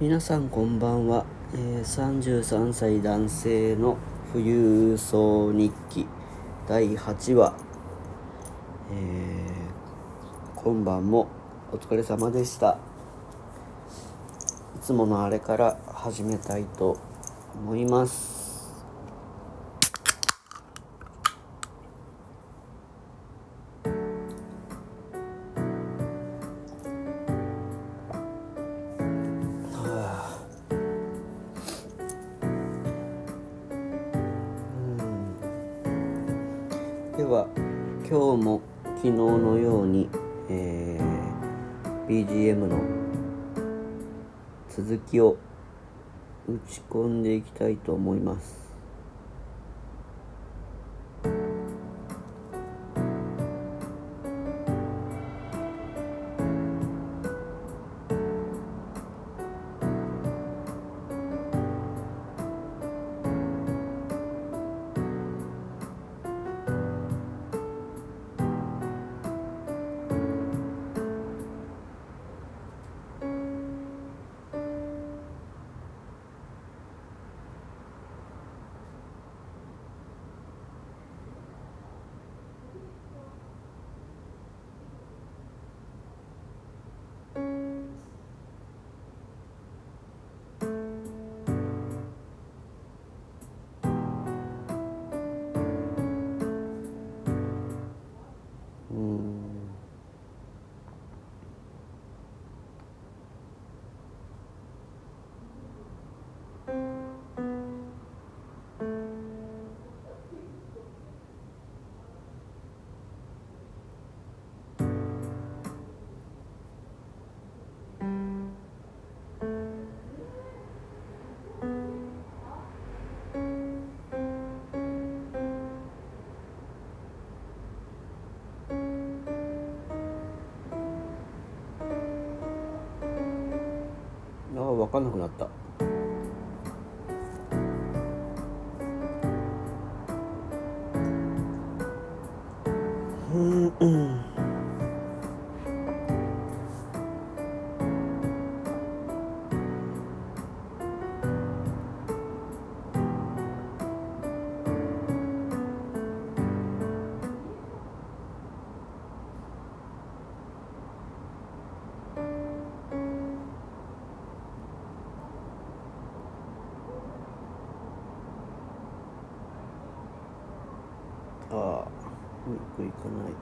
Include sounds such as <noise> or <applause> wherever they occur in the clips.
皆さんこんばんは、えー、33歳男性の富裕層日記第8話、えー、今晩もお疲れ様でした。いつものあれから始めたいと思います。今日も昨日のように、えー、BGM の続きを打ち込んでいきたいと思います。分かんなくなった。うん。まくいかない。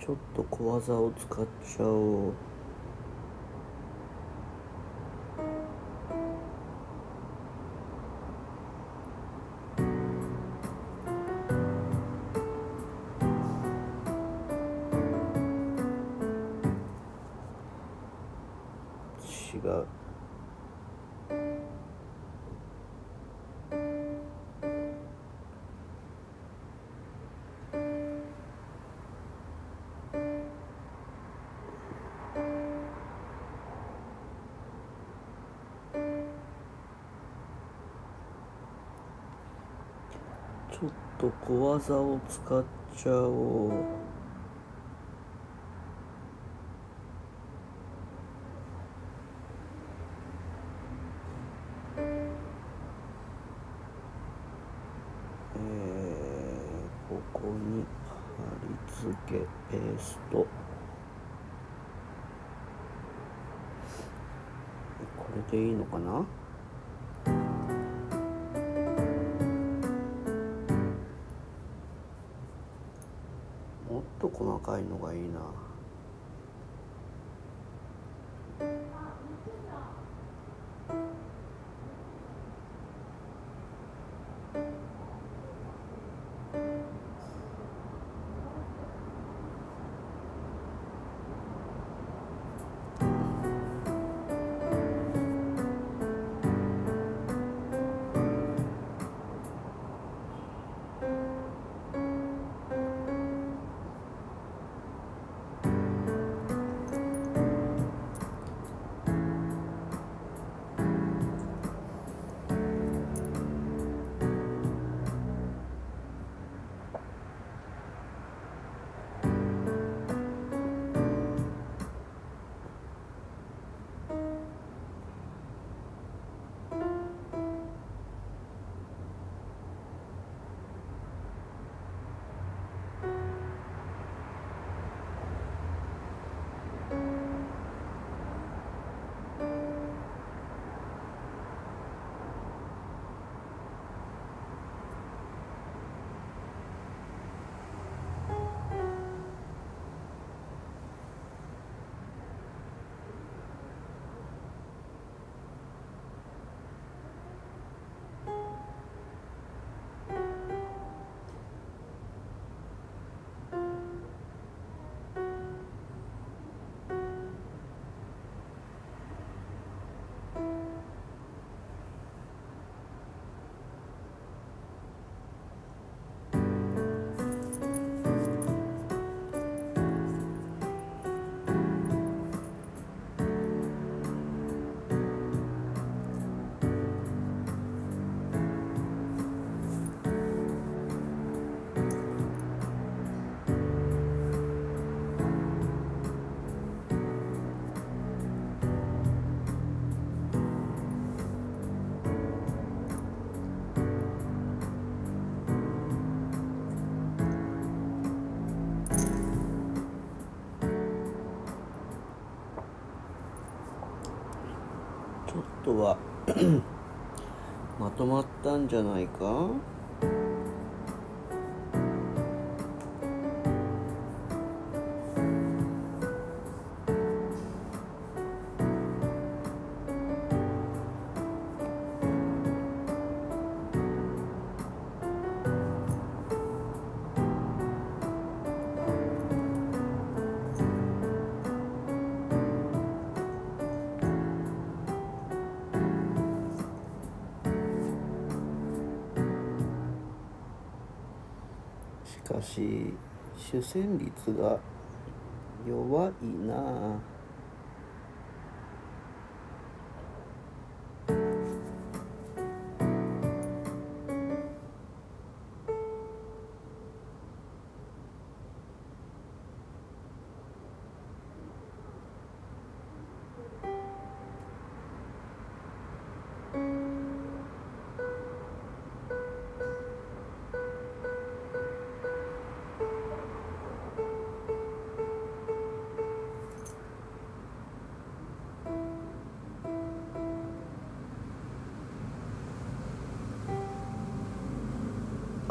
ちょっと小技を使っちゃおう。と小技を使っちゃおうえ。ここに貼り付けペーストこれでいいのかな？細かいのがいいな。とは <clears throat> まとまったんじゃないか？しかし主旋律が弱いなあ。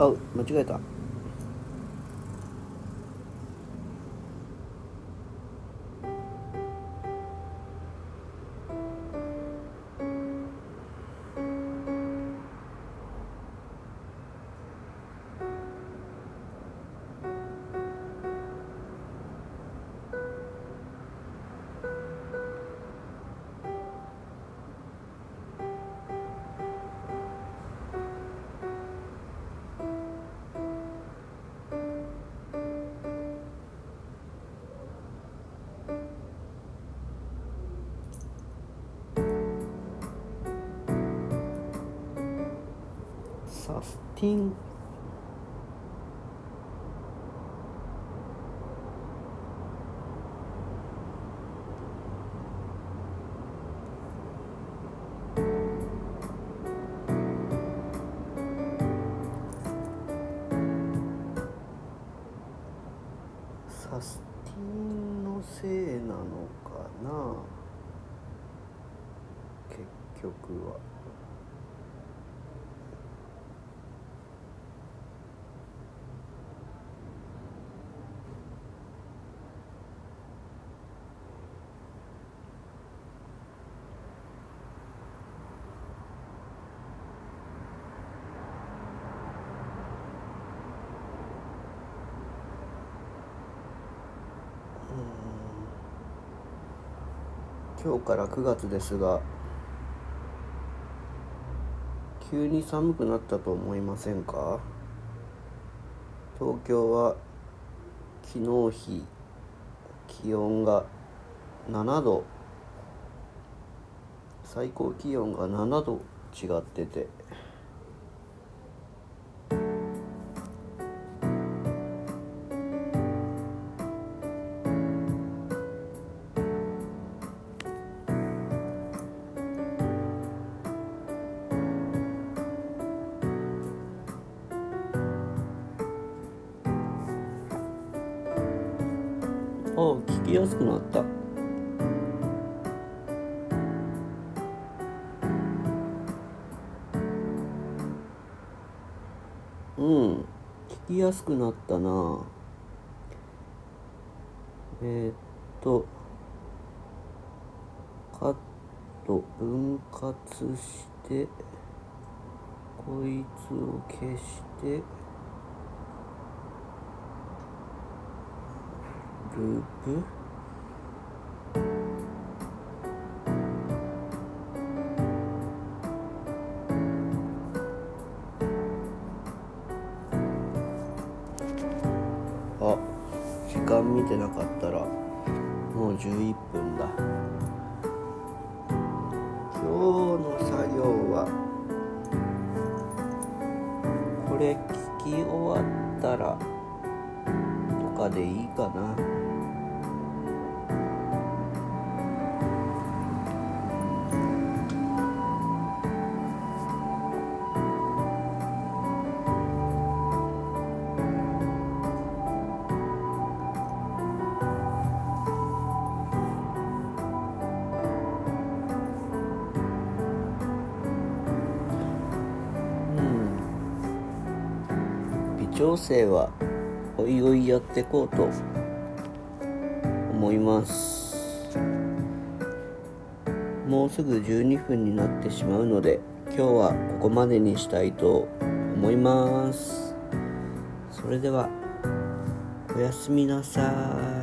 う。間違えた。ティンサスティンのせいなのかな？結局は。今日から9月ですが急に寒くなったと思いませんか？東京は昨日日気温が7度。最高気温が7度違ってて。あ聞きやすくなった。うん聞きやすくなったな。えー、っとカット分割してこいつを消してループ？あ時間見てなかったらもう11分だ。今日の作業はこれ聞き終わったらとかでいいかな。情勢はおいおいやっていこうと思います。もうすぐ12分になってしまうので今日はここまでにしたいと思います。それではおやすみなさい。